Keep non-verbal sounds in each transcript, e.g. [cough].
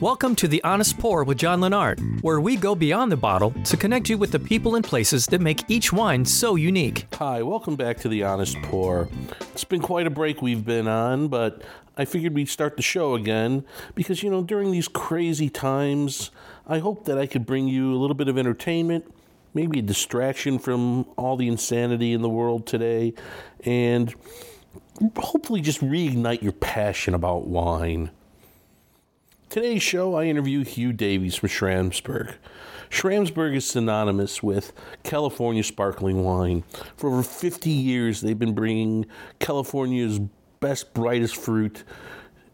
Welcome to The Honest Pour with John Lennart, where we go beyond the bottle to connect you with the people and places that make each wine so unique. Hi, welcome back to The Honest Pour. It's been quite a break we've been on, but I figured we'd start the show again because, you know, during these crazy times, I hope that I could bring you a little bit of entertainment, maybe a distraction from all the insanity in the world today, and hopefully just reignite your passion about wine. Today's show, I interview Hugh Davies from Schramsberg. Schramsberg is synonymous with California sparkling wine. For over 50 years, they've been bringing California's best, brightest fruit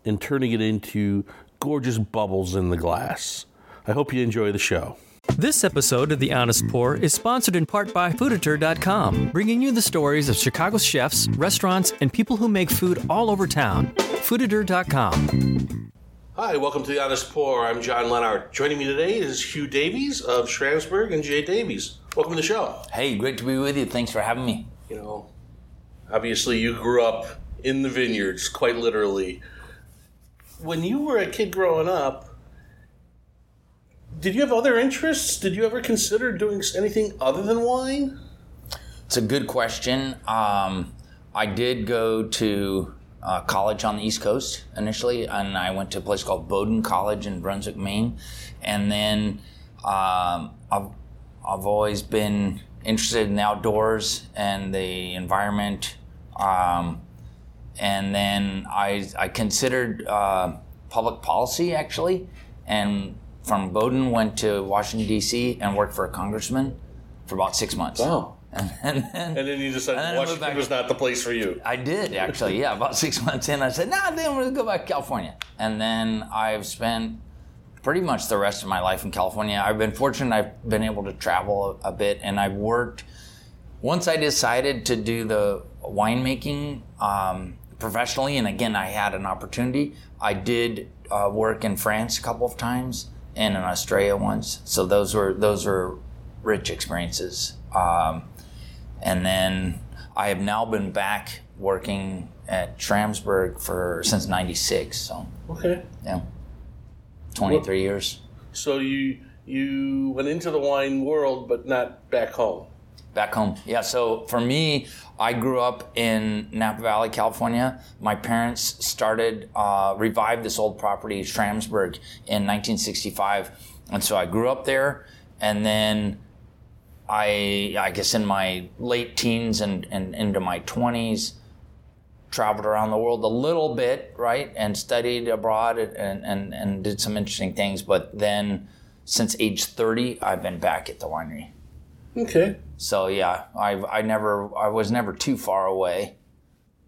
and turning it into gorgeous bubbles in the glass. I hope you enjoy the show. This episode of The Honest Pour is sponsored in part by Fooditor.com, bringing you the stories of Chicago's chefs, restaurants, and people who make food all over town. Fooditor.com. Hi, welcome to The Honest Pour. I'm John Lennart. Joining me today is Hugh Davies of Schramsberg and J. Davies. Welcome to the show. Hey, great to be with you. Thanks for having me. You know, obviously you grew up in the vineyards, quite literally. When you were a kid growing up, did you have other interests? Did you ever consider doing anything other than wine? It's a good question. Um, I did go to uh, college on the East Coast initially, and I went to a place called Bowdoin College in Brunswick, Maine. And then um, I've, I've always been interested in the outdoors and the environment. Um, and then I, I considered uh, public policy actually, and from Bowdoin went to Washington D.C. and worked for a congressman for about six months. Wow. And, then, And then you decided then Washington was not the place for you. I did actually, yeah. About six [laughs] months in, I said, "Nah, then I'm gonna go back to California." And then I've spent pretty much the rest of my life in California. I've been fortunate; I've been able to travel a, a bit, and I've worked. Once I decided to do the winemaking um, professionally, and again, I had an opportunity. I did uh, work in France a couple of times and in Australia once. So those were those were rich experiences. Um, and then I have now been back working at Schramsberg for since '96. So Okay. yeah, 23 years. So you you went into the wine world, but not back home. Back home, yeah. So for me, I grew up in Napa Valley, California. My parents started uh, revived this old property, Schramsberg, in 1965, and so I grew up there. And then I, I guess, in my late teens and, and into my 20s, traveled around the world a little bit, right, and studied abroad and, and, and did some interesting things. But then, since age 30, I've been back at the winery. Okay. So yeah, I I never I was never too far away,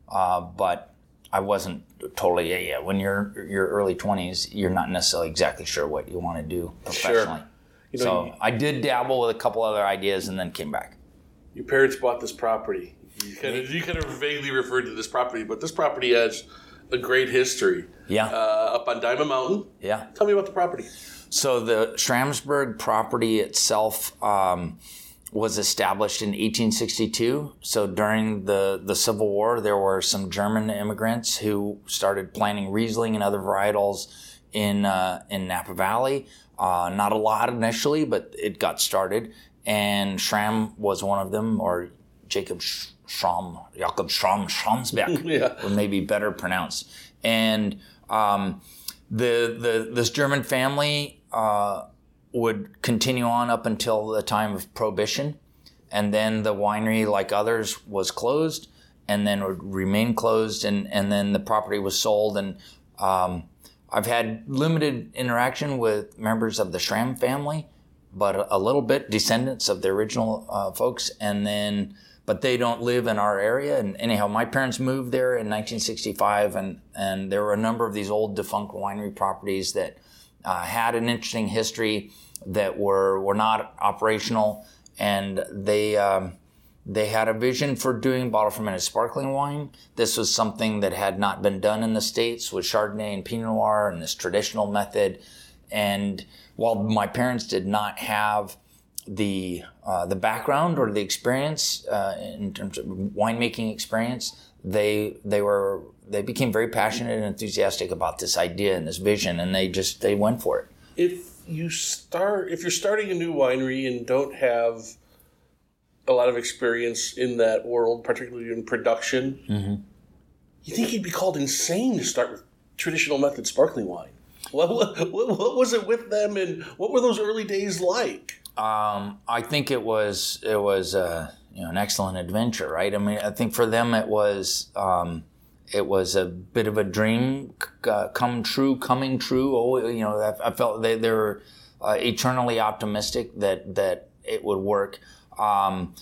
uh, but I wasn't totally yeah, yeah. When you're your early twenties, you're not necessarily exactly sure what you want to do professionally. You know, so you- I did dabble with a couple other ideas and then came back. Your parents bought this property. You kind of you kind of vaguely referred to this property, but this property has a great history. Yeah, Uh, up on Diamond Mountain. yeah. Tell me about the property. So the Schramsberg property itself um, was established in 1862. So during the, the Civil War, there were some German immigrants who started planting Riesling and other varietals in uh, in Napa Valley. Uh, not a lot initially, but it got started. And Schramm was one of them, or Jacob Sch- Schramm, Jakob Schramm, Schrammsberg [laughs] Yeah. would maybe better pronounced. And um, the the this German family uh, would continue on up until the time of Prohibition, and then the winery, like others, was closed, and then would remain closed, and and then the property was sold. And um, I've had limited interaction with members of the Schramm family, but a, a little bit descendants of the original uh, folks, and then but they don't live in our area. And anyhow, my parents moved there in 1965, and and there were a number of these old defunct winery properties that uh, had an interesting history that were were not operational, and they. Um, they had a vision for doing bottle fermented sparkling wine. This was something that had not been done in the States with Chardonnay and Pinot Noir and this traditional method. And while my parents did not have the uh, the background or the experience uh, in terms of winemaking experience, they they were they became very passionate and enthusiastic about this idea and this vision, and they just they went for it. If you start, if you're starting a new winery and don't have a lot of experience in that world, particularly in production, Mm-hmm. you think you'd be called insane to start with traditional method sparkling wine. What, what, what, what was it with them, and what were those early days like? Um, I think it was it was uh, you know an excellent adventure, right? I mean, I think for them it was um, it was a bit of a dream uh, come true, coming true. Oh, you know, I, I felt they, they were uh, eternally optimistic that that it would work. Um,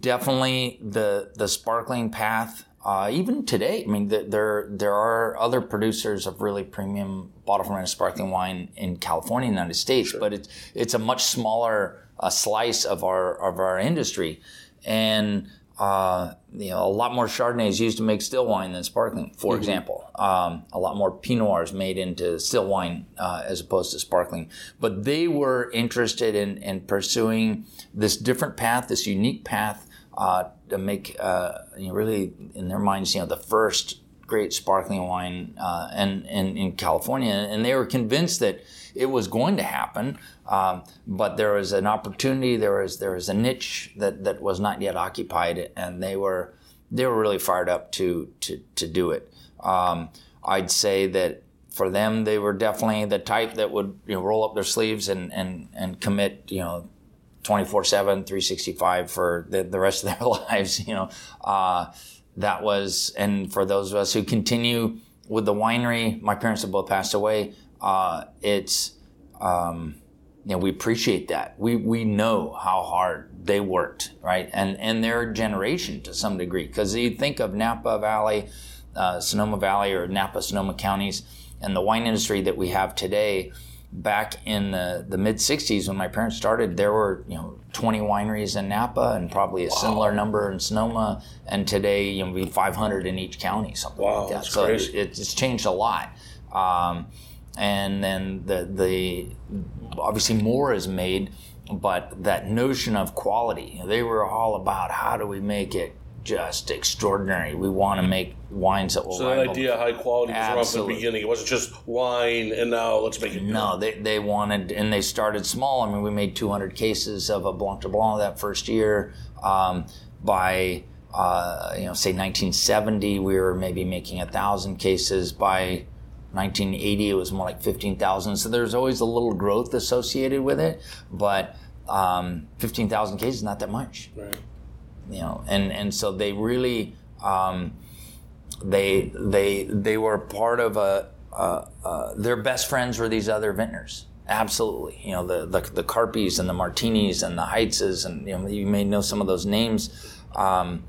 definitely the the sparkling path. Uh, even today, I mean, th- there there are other producers of really premium bottle fermented sparkling wine in California, United States, but it's it's a much smaller uh, slice of our of our industry, and uh, you know a lot more Chardonnay is used to make still wine than sparkling, for example. Um, a lot more Pinot Noirs made into still wine uh, as opposed to sparkling. But they were interested in in pursuing this different path, this unique path uh, to make uh, you know, really in their minds, you know, the first great sparkling wine uh, and, and in California, and they were convinced that it was going to happen. Um, but there was an opportunity, there was there was a niche that, that was not yet occupied, and they were they were really fired up to to to do it. Um, I'd say that for them, they were definitely the type that would you know roll up their sleeves and and and commit you know 24 7 365 for the, the rest of their [laughs] lives you know uh, that was and for those of us who continue with the winery my parents have both passed away uh, it's um, you know we appreciate that. We we know how hard they worked right? And and their generation to some degree because you think of napa valley uh, sonoma valley or napa sonoma counties and the wine industry that we have today back in the, the mid 60s when my parents started there were you know 20 wineries in napa and probably a similar number in sonoma and today you know be 500 in each county something Wow, like that. that's so it's changed a lot. Um, and then the the obviously more is made but that notion of quality they were all about how do we make it just extraordinary we want to make wines that will So that rival idea of high quality was from the beginning. It wasn't just wine, and now let's make it. No, they, they wanted, and they started small. I mean, we made 200 cases of a Blanc de Blanc that first year. Um, by, uh, you know, say 1970, we were maybe making a thousand cases. By 1980, it was more like 15,000. So there's always a little growth associated with it, but um, 15,000 cases not that much Right. You know, and and so they really um, they they they were part of a, uh, uh, their best friends were these other vintners. Absolutely, you know the the the Carpies and the Martinis and the Heitzes and you know you may know some of those names. Um,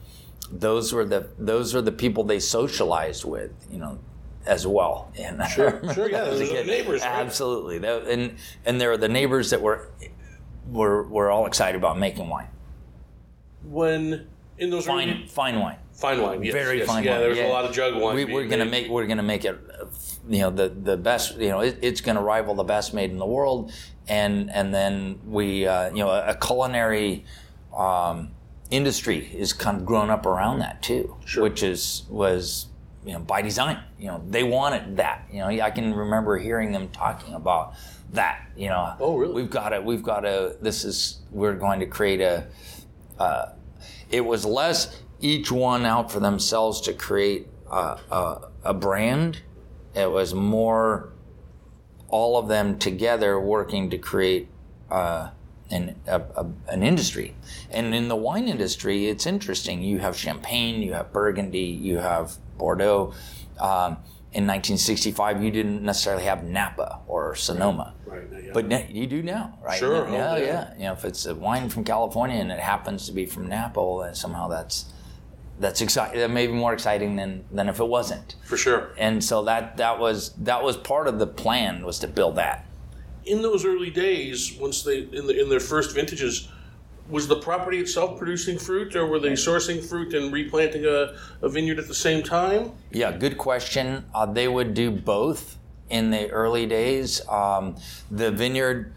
those were the those were the people they socialized with, you know, as well. [laughs] And Sure, sure, yeah, a those are the neighbors, right? Absolutely, and and there are the neighbors that were were were all excited about making wine, When in those fine fine wine. fine wine, yes, very yes, fine yeah, wine. there was yeah. a lot of jug wine. we, we're gonna made. make we're gonna make it, uh, you know, the the best. You know, it, it's gonna rival the best made in the world, and and then we, uh, you know, a, a culinary um, industry is kind of grown up around that too, Sure. which is was you know by design. You know, they wanted that. You know, I can remember hearing them talking about that. You know, Oh, really? We've got to. We've got to. This is. We're going to create a it was less each one out for themselves to create a, a, a brand. It was more all of them together working to create uh, an, a, a, an industry. And in the wine industry, it's interesting. You have Champagne, you have Burgundy, you have Bordeaux. Um, in 1965, you didn't necessarily have Napa or Sonoma. Right, yeah. But now, you do now, right? Sure, oh, Yeah, yeah. yeah. You know, if it's a wine from California and it happens to be from Napa, well, then somehow that's that's exciting. That may be more exciting than than if it wasn't. for sure. And so that that was that was part of the plan was to build that. in those early days, once they in the in their first vintages, was the property itself producing fruit, or were they sourcing fruit and replanting a, a vineyard at the same time? Yeah, good question. Uh, they would do both in the early days. Um, the vineyard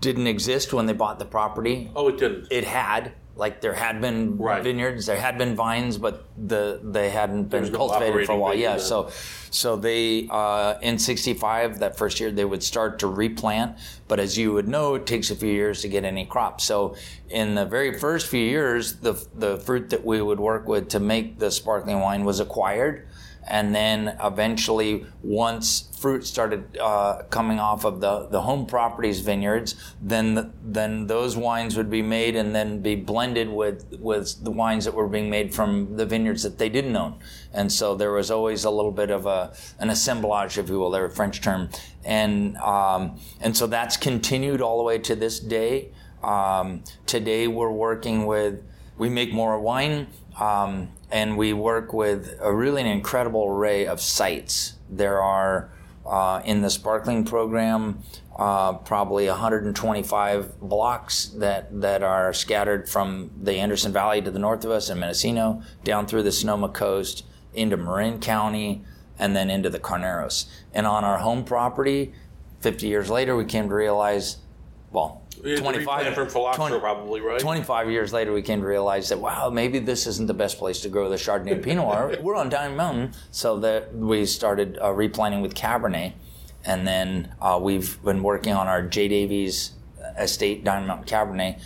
didn't exist when they bought the property. Oh, it didn't. It had, Like there had been Right. vineyards, there had been vines, but the they hadn't been no cultivated for a while. Yeah, so so they uh, in '65 that first year they would start to replant, but as you would know, it takes a few years to get any crop. So in the very first few years, the the fruit that we would work with to make the sparkling wine was acquired, and then eventually once fruit started uh, coming off of the, the home properties vineyards, then then those wines would be made and then be blended with with the wines that were being made from the vineyards that they didn't own, and so there was always a little bit of a an assemblage, if you will, they're a French term, and um, and so that's continued all the way to this day. Um, today we're working with we make more wine. Um, and we work with a really an incredible array of sites. There are uh, in the sparkling program uh, probably 125 blocks that that are scattered from the Anderson Valley to the north of us in Mendocino down through the Sonoma coast into Marin County and then into the Carneros. And on our home property, 50 years later, we came to realize, well, 25 replant from phylloxera 20 probably, right? 25 years later, we came to realize that, wow, maybe this isn't the best place to grow the Chardonnay and Pinot Noir. We're on Diamond Mountain. So that we started uh, replanting with Cabernet. And then uh, we've been working on our J. Davies estate, Diamond Mountain Cabernet,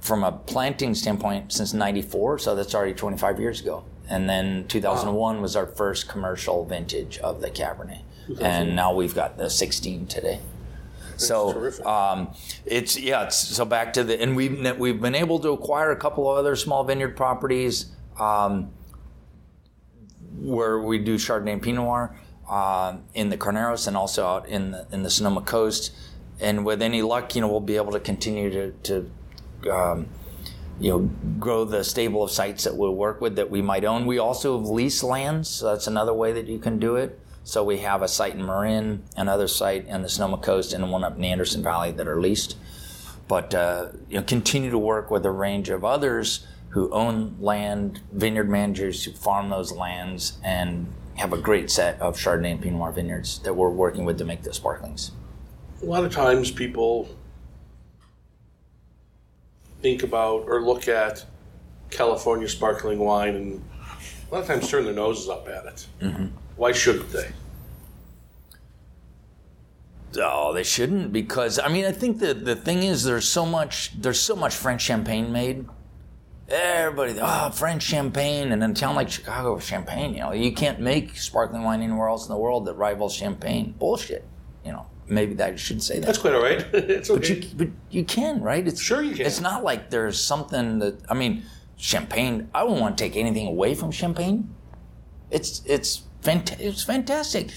from a planting standpoint since 94. So that's already 25 years ago. And then 2001 was our first commercial vintage of the Cabernet. And now we've got the 16 today. So um, it's yeah. It's, so back to the and we've we've been able to acquire a couple of other small vineyard properties um, where we do Chardonnay and Pinot Noir um in the Carneros and also out in the in the Sonoma Coast. And with any luck, you know, we'll be able to continue to, to um, you know, grow the stable of sites that we'll work with that we might own. We also have lease lands, so that's another way that you can do it. So we have a site in Marin, another site in the Sonoma Coast, and one up in the Anderson Valley that are leased. But uh, you know, continue to work with a range of others who own land, vineyard managers who farm those lands, and have a great set of Chardonnay and Pinot Noir vineyards that we're working with to make the sparklings. a lot of times people think about or look at California sparkling wine and a lot of times turn their noses up at it. Mm-hmm. Why shouldn't they? Oh, they shouldn't because I mean I think that the thing is there's so much there's so much French champagne made. Everybody, oh, French champagne, and in a town like Chicago, champagne. You know, you can't make sparkling wine anywhere else in the world that rivals champagne. Bullshit. You know, maybe that I shouldn't say that. That's quite all right. [laughs] it's But you, but you can, right? It's Sure you can. It's not like there's something that I mean, champagne. I wouldn't want to take anything away from champagne. It's it's fant- it's fantastic.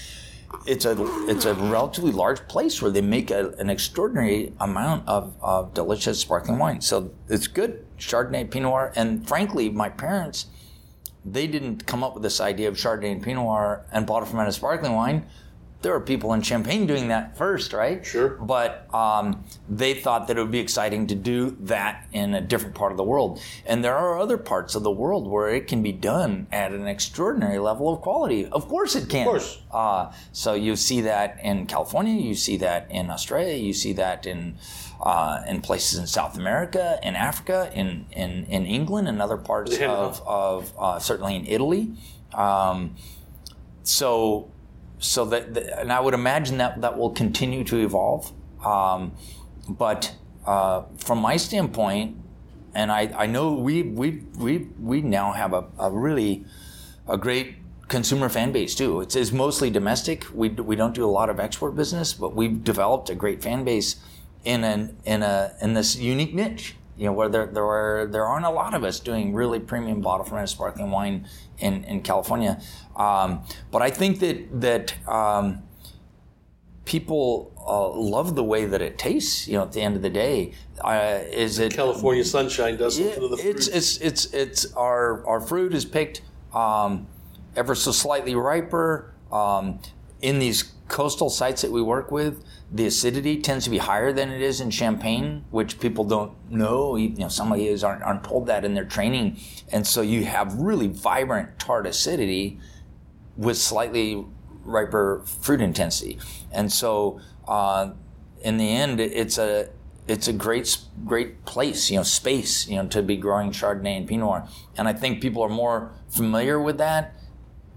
It's a it's a relatively large place where they make a, an extraordinary amount of, of delicious sparkling wine. So it's good Chardonnay, Pinot Noir, and frankly, my parents they didn't come up with this idea of Chardonnay and Pinot Noir and bottle fermented sparkling wine. There are people in Champagne doing that first, right? Sure. But um, they thought that it would be exciting to do that in a different part of the world. And there are other parts of the world where it can be done at an extraordinary level of quality. Of course it can. Of course. Uh, so you see that in California, you see that in Australia, you see that in uh, in places in South America, in Africa, in in, in England, and other parts Yeah. of, of uh, certainly in Italy. Um, so so that, and I would imagine that that will continue to evolve. Um, but uh, from my standpoint, and I, I know we we we we now have a, a really a great consumer fan base too. It's, it's mostly domestic. We, we don't do a lot of export business, but we've developed a great fan base in an in a in this unique niche. You know, where there there are there aren't a lot of us doing really premium bottle fermented sparkling wine in in California. Um, but I think that that um, people uh, love the way that it tastes. You know, at the end of the day, uh, is it California sunshine does to the fruit. it's it's it's it's our our fruit is picked um, ever so slightly riper. Um, in these coastal sites that we work with, the acidity tends to be higher than it is in Champagne, which people don't know. You know, some of these aren't, aren't told that in their training, and so you have really vibrant tart acidity with slightly riper fruit intensity. And so, uh, in the end, it's a it's a great great place, you know, space, you know, to be growing Chardonnay and Pinot Noir. And I think people are more familiar with that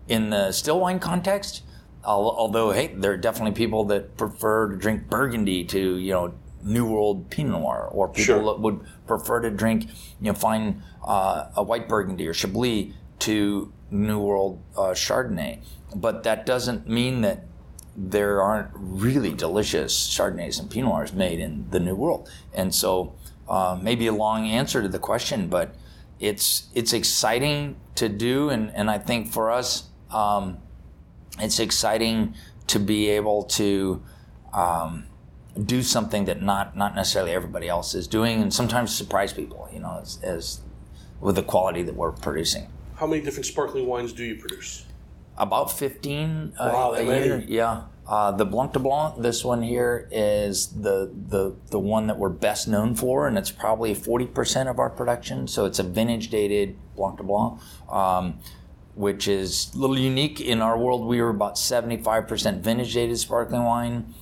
in the still wine context. Al- Although, hey, there are definitely people that prefer to drink Burgundy to, you know, New World Pinot Noir, or people Sure. that would prefer to drink, you know, find uh, a white Burgundy or Chablis to New World uh, Chardonnay. But that doesn't mean that there aren't really delicious Chardonnays and Pinot Noirs made in the New World. And so, uh, maybe a long answer to the question, but it's it's exciting to do, and, and I think for us, um, it's exciting to be able to um, do something that not not necessarily everybody else is doing, and sometimes surprise people. You know, as, as with the quality that we're producing. How many different sparkling wines do you produce? About 15 uh, Wow, year. Yeah. Uh, the Blanc de Blanc, this one here is the, the the one that we're best known for, and it's probably 40% of our production. So it's a vintage dated Blanc de Blanc, um, which is a little unique. In our world, we were about 75% vintage dated sparkling wine,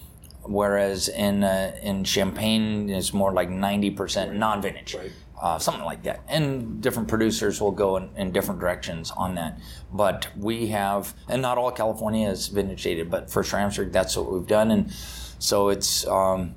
whereas in uh, in Champagne, it's more like 90% non vintage Right. uh, something like that. And different producers will go in, in different directions on that. But we have, and not all California is vintage dated, but for Schramsberg, that's what we've done. And so it's um,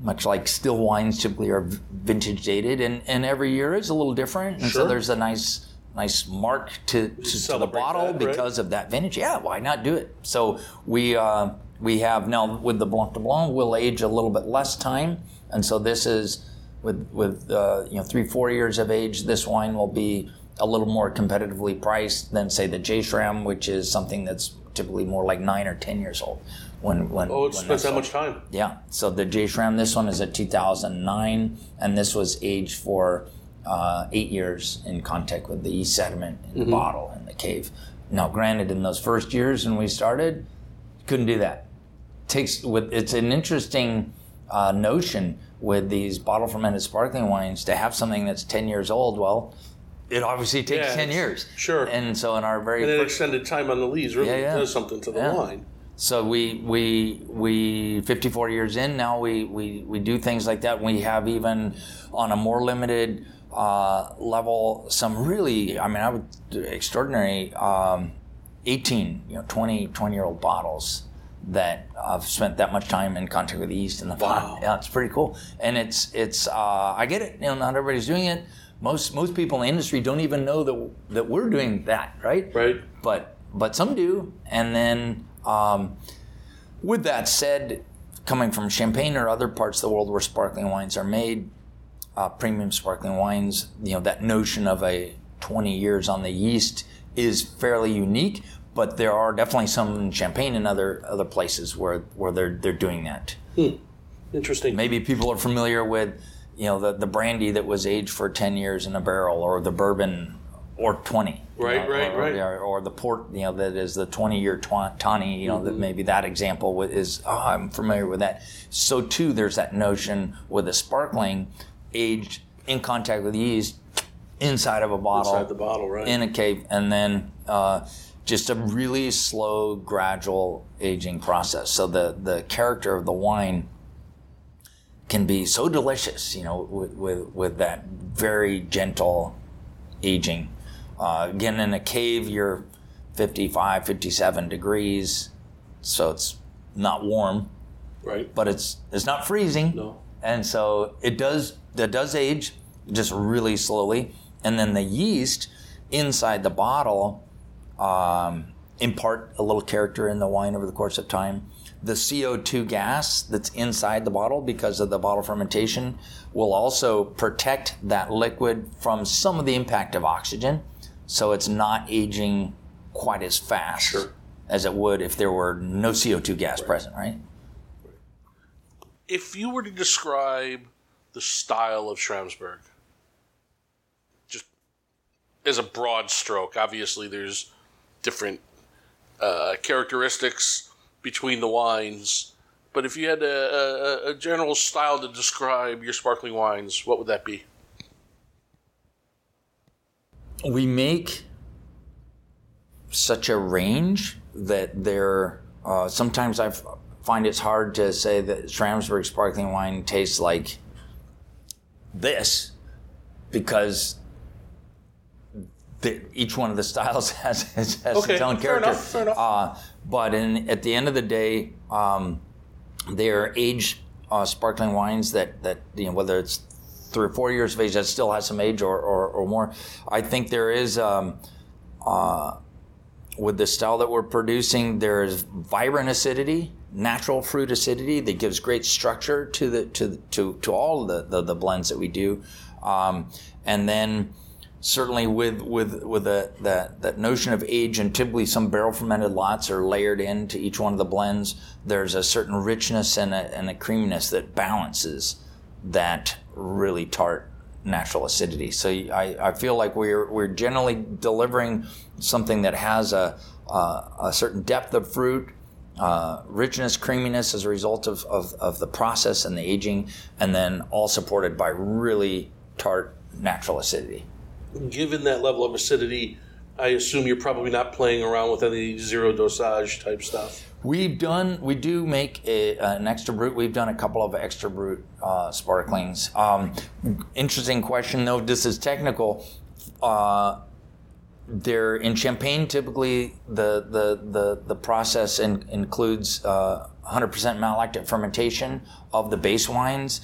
much like still wines typically are vintage dated, and, and every year is a little different. And so there's a nice nice mark to, to, to the bottle that, right? because of that vintage. Yeah, why not do it? So we uh, we have now with the Blanc de Blanc, we'll age a little bit less time, and so this is with with uh, you know three four years of age. This wine will be a little more competitively priced than say the J Schram, which is something that's typically more like nine or ten years old. When when Oh, it spends that much time. Yeah. So the J Schram, this one is a 2009, and this was aged for uh, eight years in contact with the yeast sediment in the bottle in the cave. Now, granted, in those first years when we started, couldn't do that. Takes with it's an interesting uh, notion with these bottle fermented sparkling wines to have something that's 10 years old. Well, it obviously takes Yeah, 10 years. sure. And so in our very And first extended time on the lees really Yeah, yeah. does something to the wine. so we we we 54 years in now we we we do things like that. We have even on a more limited uh, level some really I mean I would extraordinary um, 18 you know 20 20 year old bottles that I've spent that much time in contact with the yeast in the Wow. pot. Yeah, it's pretty cool. And it's it's uh, I get it. You know, not everybody's doing it. Most most people in the industry don't even know that that we're doing that, right? Right. but but some do. And then, um, with that said, coming from Champagne or other parts of the world where sparkling wines are made, uh, premium sparkling wines, you know, that notion of a 20 years on the yeast is fairly unique. But there are definitely some in Champagne and other other places where where they're they're doing that. Interesting. Maybe people are familiar with, you know, the, the brandy that was aged for 10 years in a barrel or the bourbon or 20. Right, know, right, or, right. Or, or the port, you know, that is the 20 year twa- tawny, you know, Mm-hmm. that maybe that example is, oh, I'm familiar with that. So too, there's that notion with a sparkling aged in contact with yeast inside of a bottle Inside the bottle, right. in a cave, and then uh, just a really slow, gradual aging process. So the the character of the wine can be so delicious, you know, with with, with that very gentle aging. Uh, again, in a cave, you're 55, 57 degrees, so it's not warm right. but it's it's not freezing. No. And so it does that does age just really slowly, and then the yeast inside the bottle um, impart a little character in the wine over the course of time. The CO2 gas that's inside the bottle because of the bottle fermentation will also protect that liquid from some of the impact of oxygen, so it's not aging quite as fast Sure. as it would if there were no CO2 gas present, right? If you were to describe the style of Schramsberg, just as a broad stroke, obviously there's different uh, characteristics between the wines, but if you had a, a, a general style to describe your sparkling wines, what would that be? we make such a range that there uh, sometimes I've find it's hard to say that Schramsberg sparkling wine tastes like this because the, each one of the [laughs] styles has, has, has Okay, its own fair character. enough, fair enough. Uh, but in, at the end of the day, um, they're aged uh, sparkling wines that, that you know whether it's three or four years of age that still has some age or, or, or more. I think there is um, uh, with the style that we're producing, there's vibrant acidity, natural fruit acidity that gives great structure to the to to to all the the, the blends that we do, um, and then certainly with with with the, that that notion of age and typically some barrel fermented lots are layered into each one of the blends. There's a certain richness and a, and a creaminess that balances that really tart natural acidity. So I, I feel like we're we're generally delivering something that has a a, a certain depth of fruit. Uh, richness, creaminess as a result of, of, of the process and the aging, and then all supported by really tart natural acidity. Given that level of acidity, I assume you're probably not playing around with any zero dosage type stuff. We've done, we do make a, an extra brut. We've done a couple of extra brut uh, sparklings. Um, interesting question, though. This is technical. Uh, there in champagne, typically the the the, the process in, includes uh, 100% malolactic fermentation of the base wines,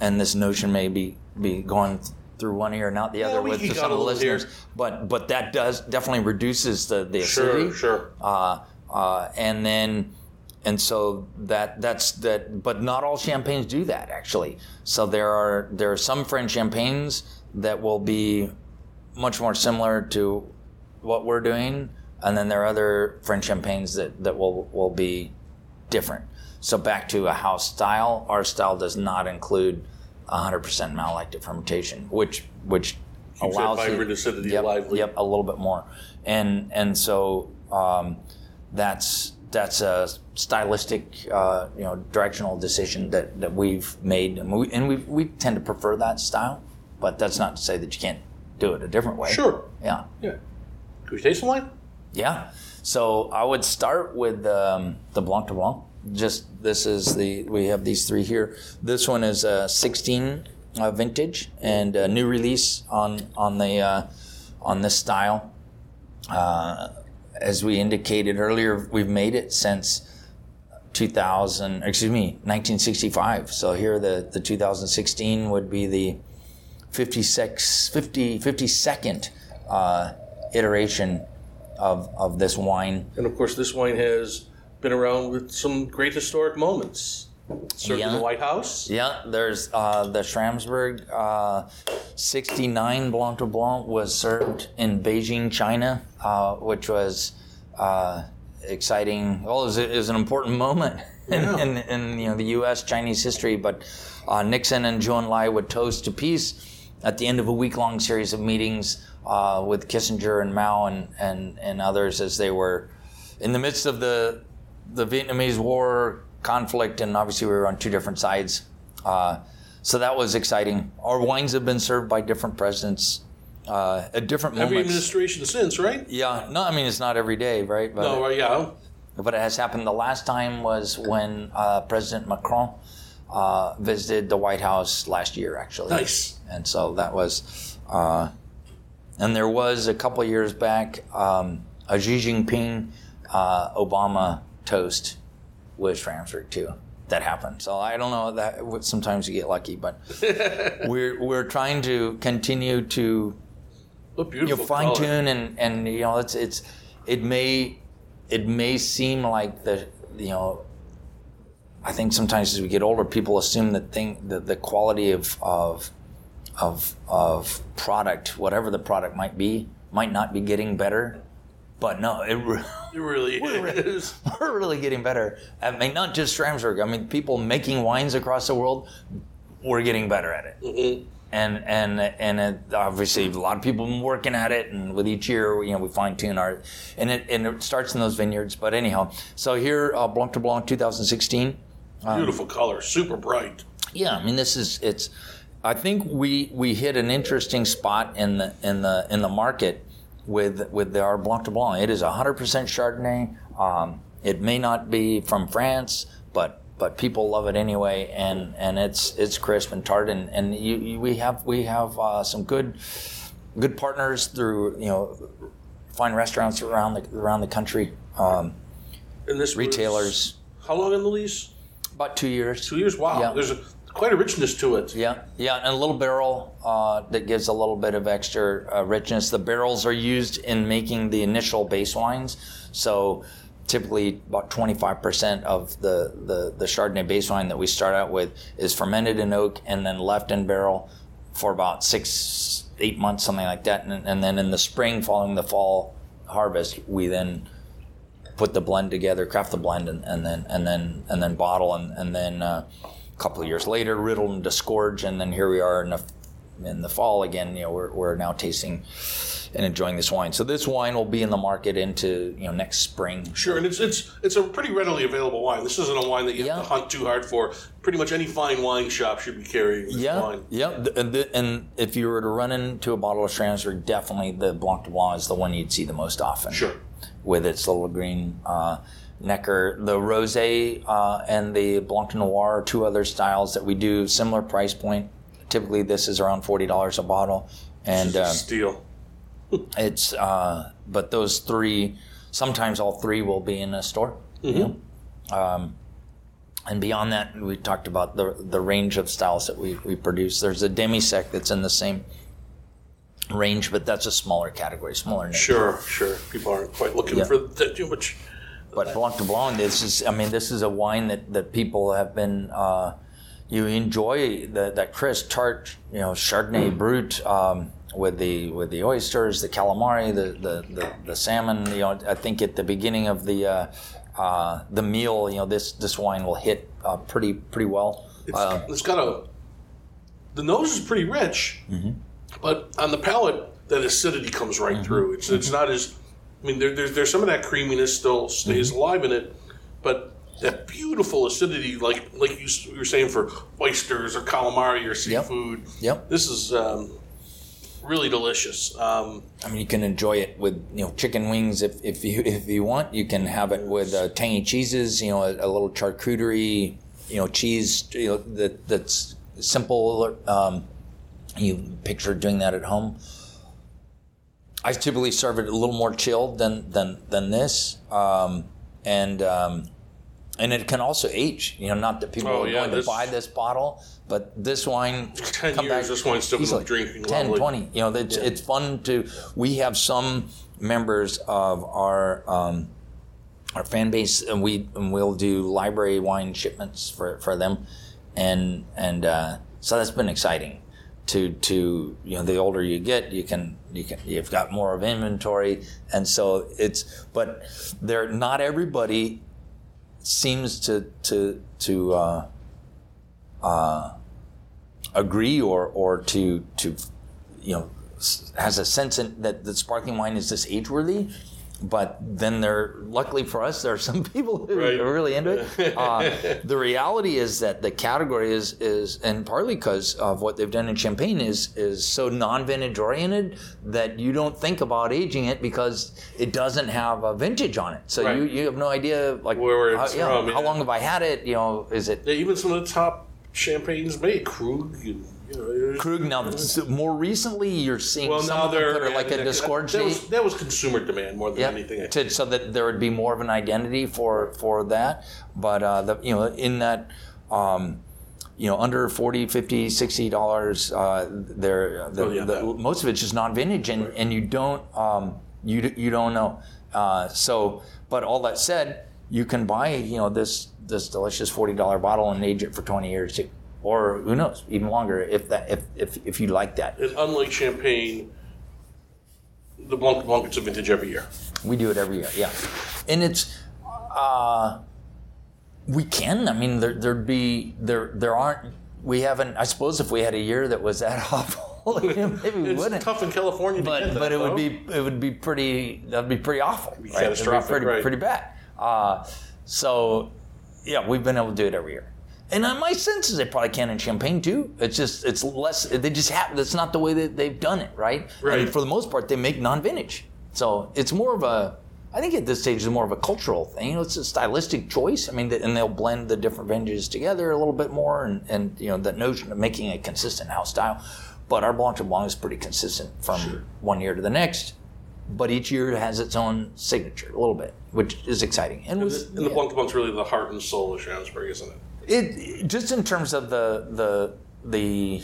and this notion may be be going through one ear and out the other we with some of the little here. listeners. But but that does definitely reduces the the Sure, acidity sure. uh, uh, and then and so that that's that but not all champagnes do that actually so there are there are some french champagnes that will be much more similar to what we're doing and then there are other french champagnes that that will will be different. So back to a house style our style does not include 100% malolactic fermentation which which that allows vibrant acidity yep, lively. Yep, a little bit more, and and so um, that's that's a stylistic, uh, you know, directional decision that, that we've made, and we and we we tend to prefer that style, but that's not to say that you can't do it a different way. Sure. Yeah. Yeah. Can we taste some wine? Yeah. So I would start with um, the Blanc de Blanc. Just this is the we have these three here. This one is a 16 uh, vintage and a new release on on the uh, on this style. Uh, as we indicated earlier, we've made it since 2000. Excuse me, 1965. So here the the 2016 would be the 56 50 52nd uh, iteration of of this wine. And of course, this wine has been around with some great historic moments. Served in the White House. Yeah, there's uh, the Schramsberg uh, 69 Blanc de Blanc was served in Beijing, China, uh, which was uh, exciting. Well, it was, it was an important moment [laughs] in, Yeah. in, in you know the U.S. Chinese history. But uh, Nixon and Zhou Enlai would toast to peace at the end of a week-long series of meetings uh, with Kissinger and Mao and, and, and others as they were in the midst of the the Vietnamese War conflict, and obviously we were on two different sides. Uh, so that was exciting. Our wines have been served by different presidents uh, at different Every moments. administration since, right? yeah, no, I mean it's not every day, right? But, No, yeah. but it has happened. The last time was when uh, President Macron uh, visited the White House last year, actually. Nice. And so that was, uh, and there was a couple of years back um, a Xi Jinping uh, Obama toast with Schramsberg too. That happened. So I don't know that sometimes you get lucky, but [laughs] we're we're trying to continue to you beautiful know, fine tune and and you know it's it's it may it may seem like the you know I think sometimes as we get older people assume that thing the, the quality of of of of product whatever the product might be might not be getting better. But no it re- [laughs] It really is. [laughs] we're really getting better. I mean not just Schramsberg I mean people making wines across the world we're getting better at it. And and and it, obviously a lot of people have been working at it and with each year you know we fine tune our and it and it starts in those vineyards. But anyhow so here uh, Blanc de Blanc 2016 Beautiful color, super bright. yeah I mean this is it's I think we we hit an interesting spot in the in the in the market with with our Blanc de Blanc it is 100% Chardonnay um, it may not be from France but but people love it anyway, and and it's it's crisp and tart, and and you, you, we have we have uh, some good good partners through you know fine restaurants around the around the country, um, And this was- retailers. how long in the lees? About two years. Two years. Wow. Yeah. There's a, quite a richness to it. Yeah, yeah, and a little barrel uh, that gives a little bit of extra uh, richness. The barrels are used in making the initial base wines, so typically about 25% of the, the, the Chardonnay base wine that we start out with is fermented in oak and then left in barrel for about six, eight months, something like that. And, and then in the spring, following the fall harvest, we then put the blend together, craft the blend, and, and then and then and then bottle, and and then uh, a couple of years later, riddle and disgorge, and then here we are in the in the fall again. You know, we're we're now tasting and enjoying this wine. So this wine will be in the market into you know next spring. Sure, and it's it's it's a pretty readily available wine. This isn't a wine that you have to hunt too hard for. Pretty much any fine wine shop should be carrying this Yeah, wine. yeah, and, the, and if you were to run into a bottle of Schramsberg, definitely the Blanc de Blanc is the one you'd see the most often. Sure. With its little green uh, necker. The rosé uh, and the Blanc de Noir are two other styles that we do similar price point. Typically, this is around forty dollars a bottle, and uh, Steal. [laughs] it's uh, but those three, sometimes all three will be in a store. You know? um, and beyond that, we talked about the the range of styles that we, we produce. There's a demi sec that's in the same range, but that's a smaller category, smaller niche. Sure, sure. People aren't quite looking Yeah. for that too much. But Blanc de Blanc, this is, I mean, this is a wine that, that people have been, uh, you enjoy the, that crisp, tart, you know, Chardonnay Brut, um, with the, with the oysters, the calamari, the, the, the, the salmon, you know, I think at the beginning of the, uh, uh, the meal, you know, this, this wine will hit, uh, pretty, pretty well. It's, it's got a. The nose is pretty rich, Mm-hmm. But on the palate, that acidity comes right through. It's it's not as. I mean, there, there's there's some of that creaminess still stays Mm-hmm. alive in it, but that beautiful acidity, like like you, were saying for oysters or calamari or seafood. Yep. This is um, really delicious. Um, I mean, you can enjoy it with you know chicken wings if, if you [laughs] if you want. You can have it with uh, tangy cheeses. You know, a, a little charcuterie. You know, cheese. You know that that's simple. Um, you picture doing that at home. I typically serve it a little more chilled than than than this, um, and um, and it can also age. You know, not that people Oh, are yeah, going this- to buy this bottle, but this wine 10 come years, back this wine's still easily. drinking 10, lovely. 20. You know, it's it's fun to. We have some members of our um, our fan base, and we and we'll do library wine shipments for for them, and and uh, so that's been exciting. To to you know, the older you get, you can you can you've got more of inventory, and so it's. But there, not everybody seems to to to. Uh, agree or or to to you know has a sense that the sparkling wine is this age worthy but then there luckily for us there are some people who Right. are really into it [laughs] uh, the reality is that the category is is and partly because of what they've done in champagne is is so non-vintage oriented that you don't think about aging it because it doesn't have a vintage on it so Right. you, you have no idea like Where how, it's yeah, from, how yeah. long have i had it you know is it yeah, even some of the top champagnes made Krug. You, you know, Krug. Now, more recently, you're seeing Well, some of them they're put like a that- disgorge That was, that was consumer demand more than Yeah, anything. to, so that there would be more of an identity for for that. But uh, the, you know, in that. Um, you know, under 40 50 60 dollars, uh, there, the, Oh, yeah, the, most of it's just non-vintage, and, and you don't, um, you you don't know. Uh, so, but all that said, you can buy, you know, this this delicious forty dollar bottle and age it for twenty years, too. Or who knows, even longer if that if if, if you like that. And unlike champagne, the Blanc de Blanc it's a vintage every year. We do it every year, yeah. And it's, uh, we can. I mean, there, there'd be there there aren't. We haven't. I suppose if we had a year that was that [laughs] awful, [laughs] maybe we It's wouldn't. tough in California, to But that, but it would be it would be pretty. That'd be pretty awful. right? It'd be pretty right. pretty bad. Uh, so yeah, we've been able to do it every year. And my sense is they probably can in Champagne too. It's just it's less. They just have. That's not the way that they've done it, right? Right. And for the most part, they make non-vintage. So it's more of a I think at this stage it's more of a cultural thing. You know, it's a stylistic choice. I mean, and they'll blend the different vintages together a little bit more, and, and you know, the notion of making a consistent house style. But our Blanc de Blanc is pretty consistent from sure. one year to the next. But each year has its own signature a little bit, which is exciting. And, was, and the, yeah. Blanc de Blanc's really the heart and soul of Schramsberg, isn't it? It just in terms of the the the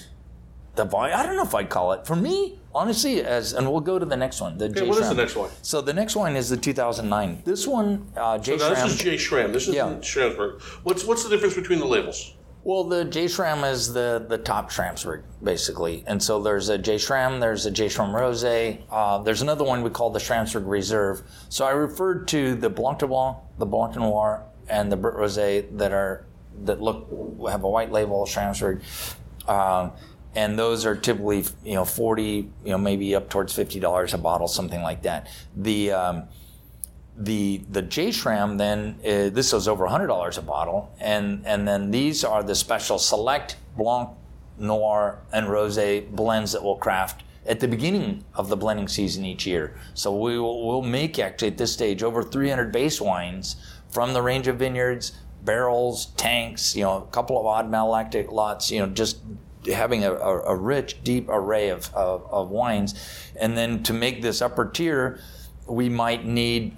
the volume. I don't know if I'd call it for me honestly, as and we'll go to the next one. The okay, J. what is the next one? So the next one is the 2009. This one, uh, J. So this is J. Schram. This is yeah. Schramsberg. What's what's the difference between the labels? Well, the J. Schram is the, the top Schramsberg, basically. And so there's a J. Schram, there's a J. Schram Rose, uh, there's another one we call the Schramsberg Reserve. So I referred to the Blanc de Blanc, the Blanc de Noir, and the Brut Rosé that are that look have a white label Schramsberg. Uh, and those are typically you know 40 you know maybe up towards $50 a bottle something like that the um, the the J Schram then uh, this is over $100 a bottle and and then these are the special select blanc noir and rosé blends that we'll craft at the beginning of the blending season each year so we will we'll make actually at this stage over 300 base wines from the range of vineyards barrels tanks you know a couple of odd malolactic lots you know just having a, a, a rich, deep array of, of, of, wines. And then to make this upper tier, we might need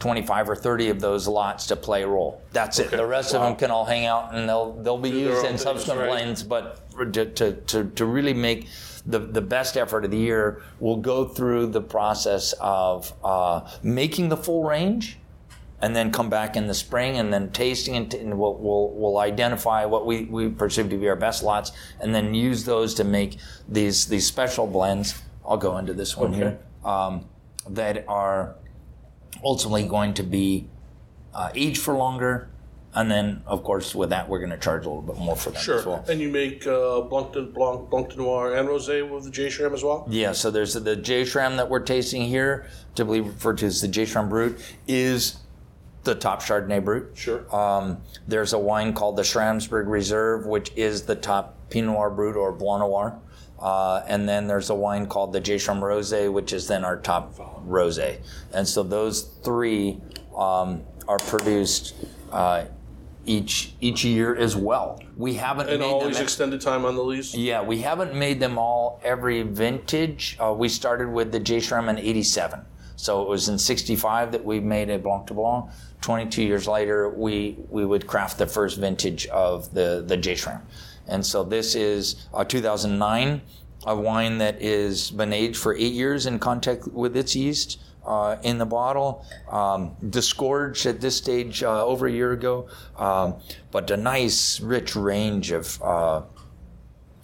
25 or 30 of those lots to play a role. That's okay. it. The rest wow. of them can all hang out and they'll, they'll be Do used in subsequent right. blends. But to, to, to, to really make the, the best effort of the year, we'll go through the process of uh, making the full range and then come back in the spring and then tasting and, and we'll, we'll, we'll, identify what we, we perceive to be our best lots and then use those to make these, these special blends. I'll go into this one okay. here um, that are ultimately going to be uh, aged for longer. And then, of course, with that, we're going to charge a little bit more for them sure. as well. And you make uh, Blanc, de, Blanc, Blanc de Noir and Rosé with the J Schram as well? Yeah, so there's the J Schram that we're tasting here, typically referred to as the J Schram Brut, is the top Chardonnay Brut. Sure. Um, there's a wine called the Schramsberg Reserve, which is the top Pinot Noir Brut or Blanc Noir. Uh, and then there's a wine called the J. Schram Rosé, which is then our top rosé. And so those three um, are produced uh, each each year as well. We haven't and made always them extended time on the lees. Yeah, we haven't made them all every vintage. Uh, we started with the J. In '87. So it was in 65 that we made a Blanc de Blanc. 22 years later, we, we would craft the first vintage of the, the J Schram. And so this is a 2009, a wine that has been aged for eight years in contact with its yeast. Uh, in the bottle, um, disgorged at this stage uh, over a year ago, um, but a nice, rich range of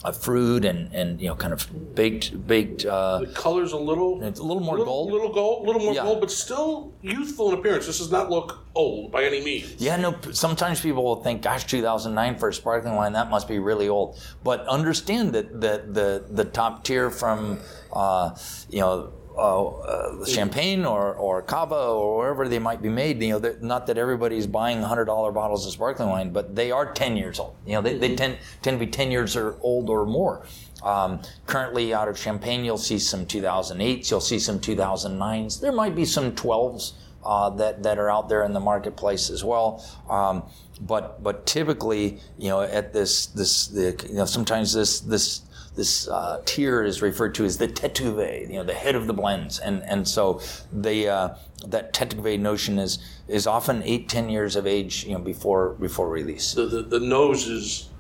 uh, fruit and, and you know kind of baked baked. Uh, the color's a little it's a little more little, gold, little gold, a little more yeah. gold, but still youthful in appearance. This does not look old by any means. Yeah, no. Sometimes people will think, "Gosh, 2009 for a sparkling wine, that must be really old." But understand that the the the top tier from uh, you know uh, champagne or, or cava or wherever they might be made. You know, not that everybody's buying hundred dollar bottles of sparkling wine, but they are ten years old. You know, they, they tend tend to be ten years or old or more. Um, currently, out of champagne, you'll see some 2008s, you'll see some 2009s. There might be some 12s uh, that that are out there in the marketplace as well. Um, but but typically, you know, at this this the, you know sometimes this this this uh, tier is referred to as the tete cuvee, you know, the head of the blends, and and so the uh, that tete cuvee notion is is often eight ten years of age, you know, before before release. The the, the nose is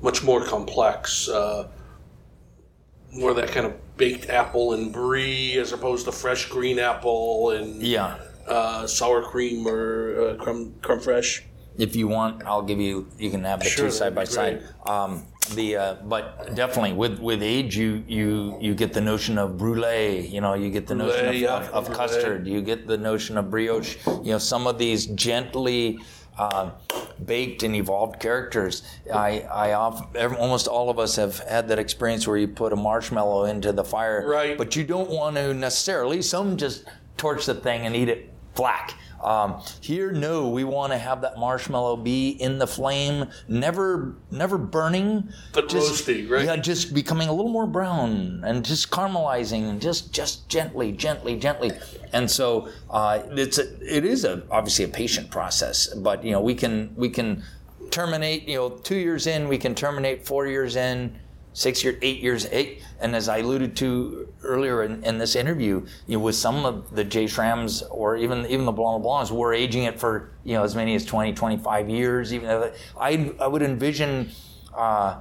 much more complex, uh, more that kind of baked apple and brie as opposed to fresh green apple and yeah. Uh, sour cream or uh, creme creme fraiche. If you want, I'll give you. You can have the sure, two side by side. Um, the uh, but definitely with with age you you you get the notion of brulee you know you get the notion of, yeah, of, of custard you get the notion of brioche you know some of these gently uh, baked and evolved characters. I, I off, almost all of us have had that experience where you put a marshmallow into the fire, right? But you don't want to necessarily. Some just torch the thing and eat it black. Um, here, no, we want to have that marshmallow be in the flame, never, never burning, But roasty, right? Yeah, just becoming a little more brown and just caramelizing, and just, just gently, gently, gently. And so uh, it's a, it is a obviously a patient process, but you know we can we can terminate. You know, two years in, we can terminate. Four years in, six years, eight years, eight. And as I alluded to earlier in, in this interview, you know, with some of the J Schrams or even even the Blanc Blancs, we're aging it for you know as many as 20, 25 years. Even I I would envision. Uh,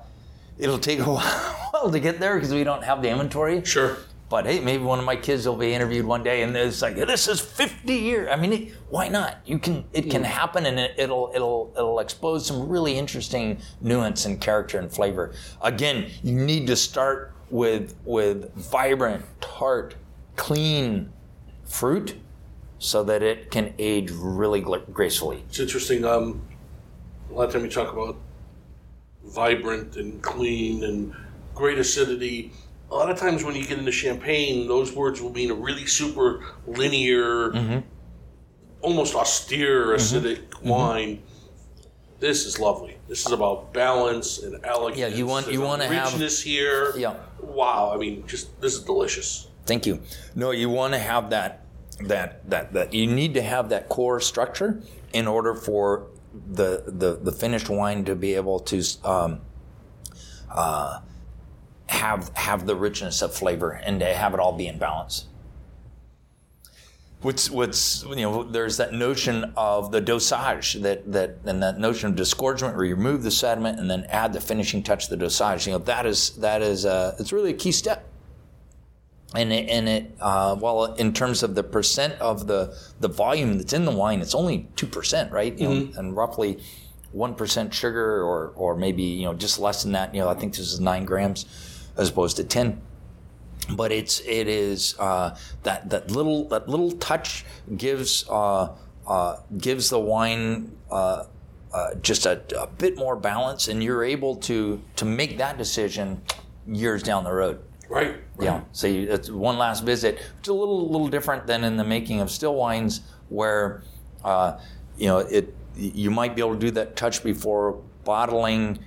It'll take a [laughs] while to get there because we don't have the inventory. Sure. But hey, maybe one of my kids will be interviewed one day, and it's like, this is 50 years. I mean, it, why not? You can, it can happen, and it, it'll, it'll, it'll expose some really interesting nuance and character and flavor. Again, you need to start with with vibrant, tart, clean fruit, so that it can age really gracefully. It's interesting. Um, a lot of time we talk about vibrant and clean and great acidity. A lot of times when you get into champagne, those words will mean a really super linear, almost austere acidic wine. This is lovely. This is about balance and elegance. Yeah, you want- There's you wanna have- richness here. Yeah. Wow. I mean, just this is delicious. Thank you. No, you want to have that that that that you need to have that core structure in order for the the the finished wine to be able to um, uh, have have the richness of flavor and to have it all be in balance. What's what's you know there's that notion of the dosage that that and that notion of disgorgement where you remove the sediment and then add the finishing touch the dosage. You know that is that is uh, it's really a key step. And it, and it uh, well in terms of the percent of the the volume that's in the wine it's only 2% right? You know, and roughly 1% sugar or or maybe you know just less than that. You know I think this is 9 grams as opposed to 10 but it's it is uh, that that little that little touch gives uh, uh, gives the wine uh, uh, just a, a bit more balance, and you're able to to make that decision years down the road. Right. Yeah. So you, it's one last visit, It's a little little different than in the making of still wines, where uh, you know it you might be able to do that touch before bottling.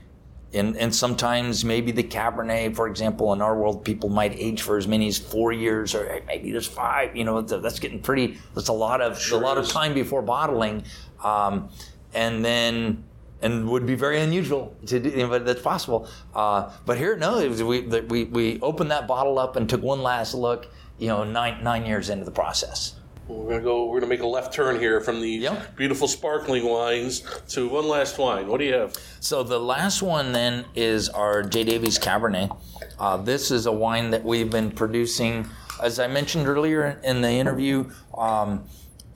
And, and sometimes maybe the Cabernet, for example, in our world, people might age for as many as four years, or maybe there's five. You know, that's getting pretty. That's a lot of sure a lot of time before bottling, um, and then and would be very unusual to do, but that's possible. Uh, but here, no, it was, we, we we opened that bottle up and took one last look. You know, nine nine years into the process. We're gonna go. We're gonna make a left turn here from these Yeah. beautiful sparkling wines to one last wine. What do you have? So the last one then is our J. Davies Cabernet. Uh, this is a wine that we've been producing, as I mentioned earlier in the interview, um,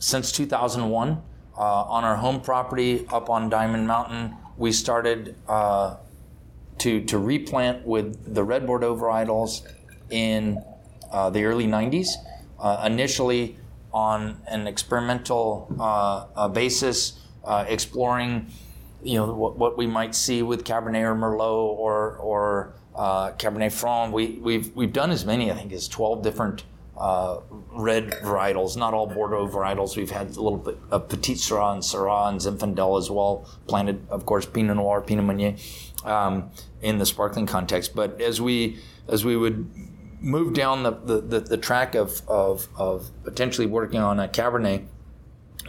since 2001 uh, on our home property up on Diamond Mountain. We started uh, to to replant with the red Bordeaux varietals in uh, the early 90s. Uh, initially on an experimental uh, uh, basis, uh, exploring you know what, what we might see with Cabernet or Merlot or or uh, Cabernet Franc. We we've we've done as many I think as 12 different uh, red varietals, not all Bordeaux varietals. We've had a little bit of Petite Sirah and Syrah and Zinfandel as well. Planted, of course, Pinot Noir, Pinot Meunier um, in the sparkling context. But as we as we would move down the, the, the, the track of, of, of potentially working on a Cabernet,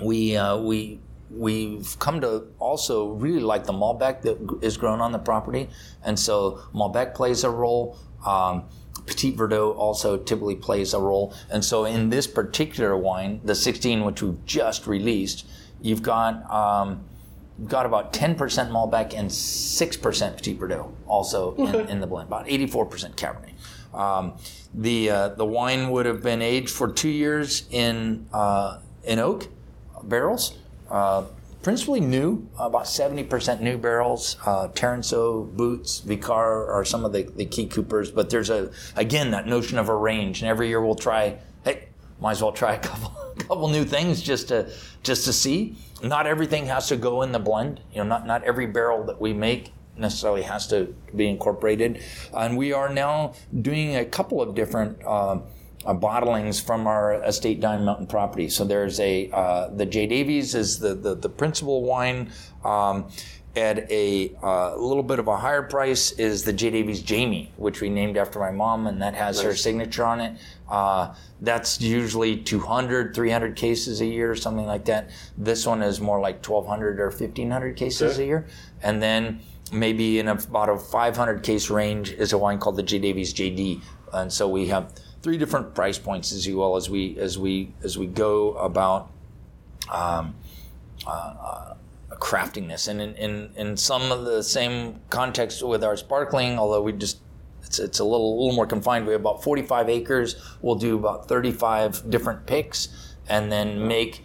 we uh, we we've come to also really like the Malbec that is grown on the property, and so Malbec plays a role. Um, Petit Verdot also typically plays a role, and so in this particular wine, the 16, which we've just released, you've got um, you've got about 10% Malbec and 6% Petit Verdot also in, in the blend, about 84% Cabernet. Um, the uh, the wine would have been aged for two years in uh, in oak barrels, uh, principally new, about 70% new barrels. Uh, Taransaud, Boutes, Vicard are some of the, the key coopers, but there's a again that notion of a range, and every year we'll try. Hey, might as well try a couple [laughs] couple new things just to just to see. Not everything has to go in the blend. You know, not not every barrel that we make necessarily has to be incorporated. And we are now doing a couple of different uh, uh, bottlings from our estate Diamond Mountain property. So there's a uh, the J Davies is the the, the principal wine. Um, at a uh, little bit of a higher price is the J Davies Jamie, which we named after my mom, and that has her signature on it. Uh, that's usually 200, 300 cases a year, something like that. This one is more like 1,200 or 1,500 cases Okay. a year. And then maybe in about a 500 case range is a wine called the J Davies JD. And so we have three different price points, as you will, as we as we as we go about um, uh, crafting this. And in, in, in some of the same context with our sparkling, although we just it's, it's a little little more confined. We have about 45 acres. We'll do about 35 different picks, and then make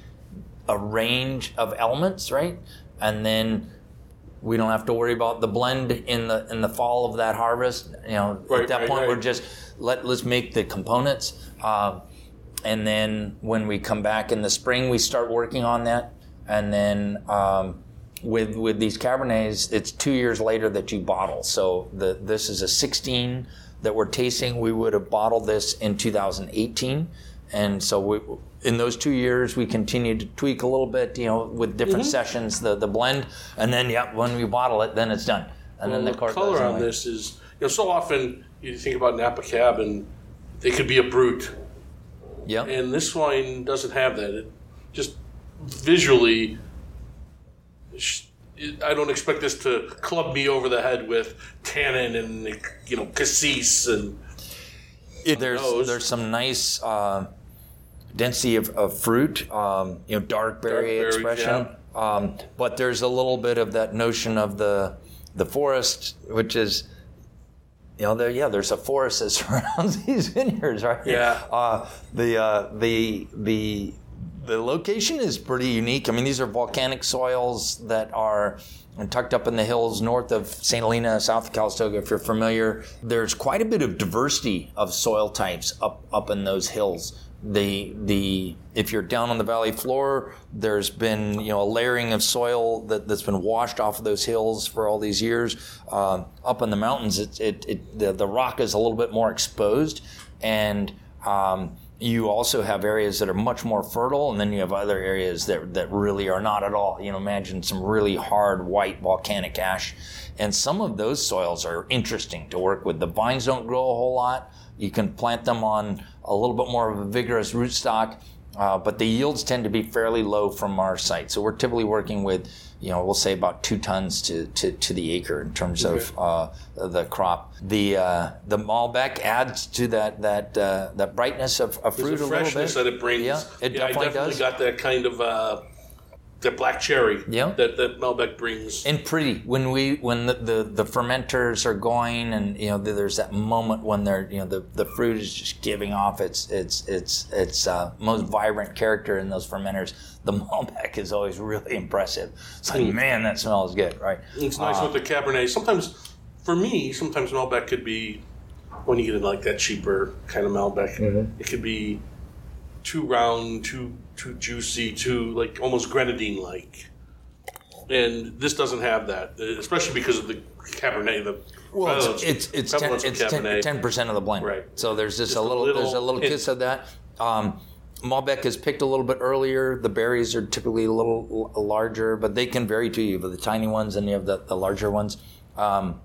a range of elements, right? And then we don't have to worry about the blend in the in the fall of that harvest. You know, Right, at that right, point right. we're just let let's make the components, uh, and then when we come back in the spring, we start working on that, and then. Um, with with these cabernets, it's two years later that you bottle. So the this is a 16 that we're tasting. We would have bottled this in 2018, and so we, in those two years we continued to tweak a little bit, you know, with different Mm-hmm. sessions, the the blend, and then yeah, when we bottle it, then it's done, and Well, then the, the color on this is, you know, so often you think about Napa Cab and they could be a brute, Yeah, and this wine doesn't have that. It just visually, I don't expect this to club me over the head with tannin and you know cassis and It- there's nose. there's some nice uh, density of, of fruit, um, you know, dark berry berries, expression. Um, but there's a little bit of that notion of the the forest, which is, you know, there yeah, there's a forest that [laughs] surrounds these vineyards, right? Yeah. Uh, the uh, the the the location is pretty unique. I mean, these are volcanic soils that are tucked up in the hills north of St. Helena, south of Calistoga. If you're familiar, there's quite a bit of diversity of soil types up up in those hills. The the if you're down on the valley floor, there's been you know a layering of soil that, that's been washed off of those hills for all these years. Um, up in the mountains, it, it, it the, the rock is a little bit more exposed, and um, you also have areas that are much more fertile, and then you have other areas that, that really are not at all. You know, imagine some really hard white volcanic ash. And some of those soils are interesting to work with. The vines don't grow a whole lot. You can plant them on a little bit more of a vigorous rootstock, uh, but the yields tend to be fairly low from our site. So we're typically working with, you know, we'll say about two tons to, to, to the acre in terms of uh, the crop. The uh, the Malbec adds to that that uh, that brightness of, of fruit a a little freshness that it brings. Yeah, it I definitely definitely does. got that kind of uh, that black cherry. Yeah. that that Malbec brings. and pretty when we when the, the, the fermenters are going and you know there's that moment when they're you know the, the fruit is just giving off its its its its uh, most vibrant character in those fermenters the [laughs] malbec is always really impressive it's like hmm. man that smells good right It's nice with the uh, Cabernet. Sometimes, for me, sometimes Malbec could be when you get in like that cheaper kind of Malbec. Mm-hmm. It could be too round, too too juicy, too like almost grenadine like. And this doesn't have that, especially because of the Cabernet. The well it's it's it's ten, it's Cabernet. ten percent of the blend Right. so there's just, Just a a little, there's a little little kiss of that um, Malbec is picked a little bit earlier. The berries are typically a little l- larger, but they can vary too. You have the tiny ones and you have the, the larger ones. Um,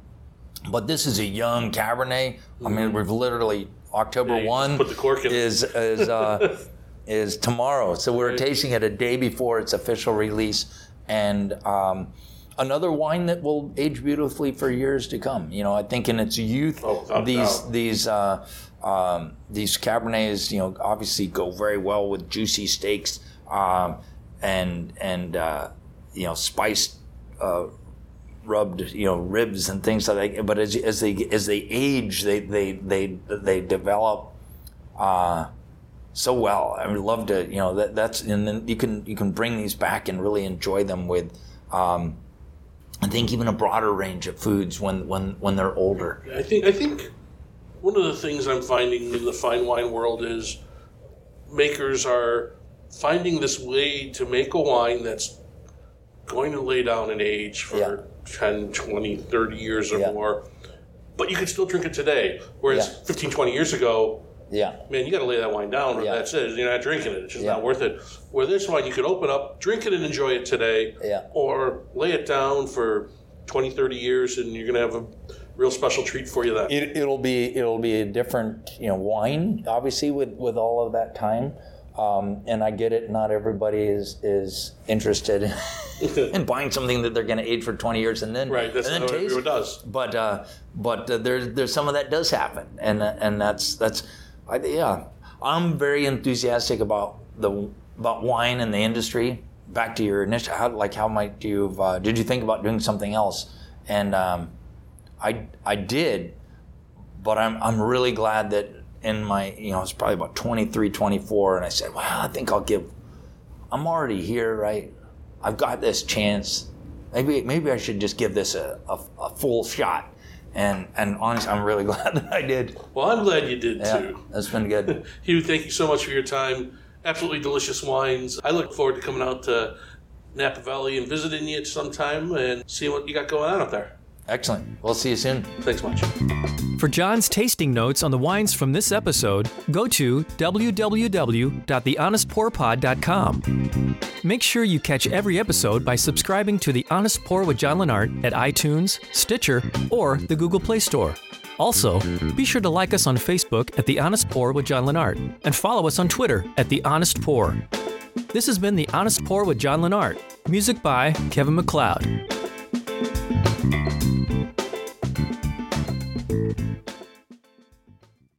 but this is a young Cabernet. I mean, we've literally October Mm-hmm. Yeah, one just put the cork in. is is uh, [laughs] is tomorrow. So we're tasting it a day before its official release, and um, another wine that will age beautifully for years to come. You know, I think in its youth, Oh, these doubt. these uh, um, these Cabernets, you know, obviously go very well with juicy steaks um, and and uh, you know spiced. Uh, rubbed you know ribs and things like that but as, as they as they age they they they they develop uh so well i would love to you know that that's and then you can you can bring these back and really enjoy them with um i think even a broader range of foods when when when they're older I think I think one of the things I'm finding in the fine wine world is makers are finding this way to make a wine that's going to lay down an age for Yeah. 10, 20, 30 years or Yeah. more, but you can still drink it today. Whereas Yeah. 15, 20 years ago, Yeah. man, you got to lay that wine down, or Yeah. that's it. You're not drinking it. It's just Yeah. not worth it. Where this wine, you could open up, drink it, and enjoy it today, Yeah. or lay it down for 20, 30 years, and you're going to have a real special treat for you then. It, it'll be it'll be a different you know wine obviously with with all of that time um, and I get it not everybody is is interested [laughs] in buying something that they're going to age for 20 years and then right, that's and then not what taste. everyone does. but uh, but uh, there's there's some of that does happen and uh, and that's that's I, yeah. I'm very enthusiastic about the about wine and the industry. Back to your initial how like how might you uh, did you think about doing something else? And um, I I did but I'm I'm really glad that in my you know it's probably about 23 24 and I said well I think I'll give I'm already here right? I've got this chance. Maybe maybe I should just give this a, a, a full shot and and honestly I'm really [laughs] glad that I did Well, I'm glad you did yeah too. that's been good [laughs] Hugh, thank you so much for your time. Absolutely delicious wines. I look forward to coming out to Napa Valley and visiting you sometime and seeing what you got going on up there. Excellent we'll see you soon Thanks much. For John's tasting notes on the wines from this episode, go to www.thehonestpourpod.com. Make sure you catch every episode by subscribing to The Honest Pour with John Lennart at iTunes, Stitcher, or the Google Play Store. Also, be sure to like us on Facebook at The Honest Pour with John Lennart and follow us on Twitter at The Honest Pour. This has been The Honest Pour with John Lennart. Music by Kevin MacLeod.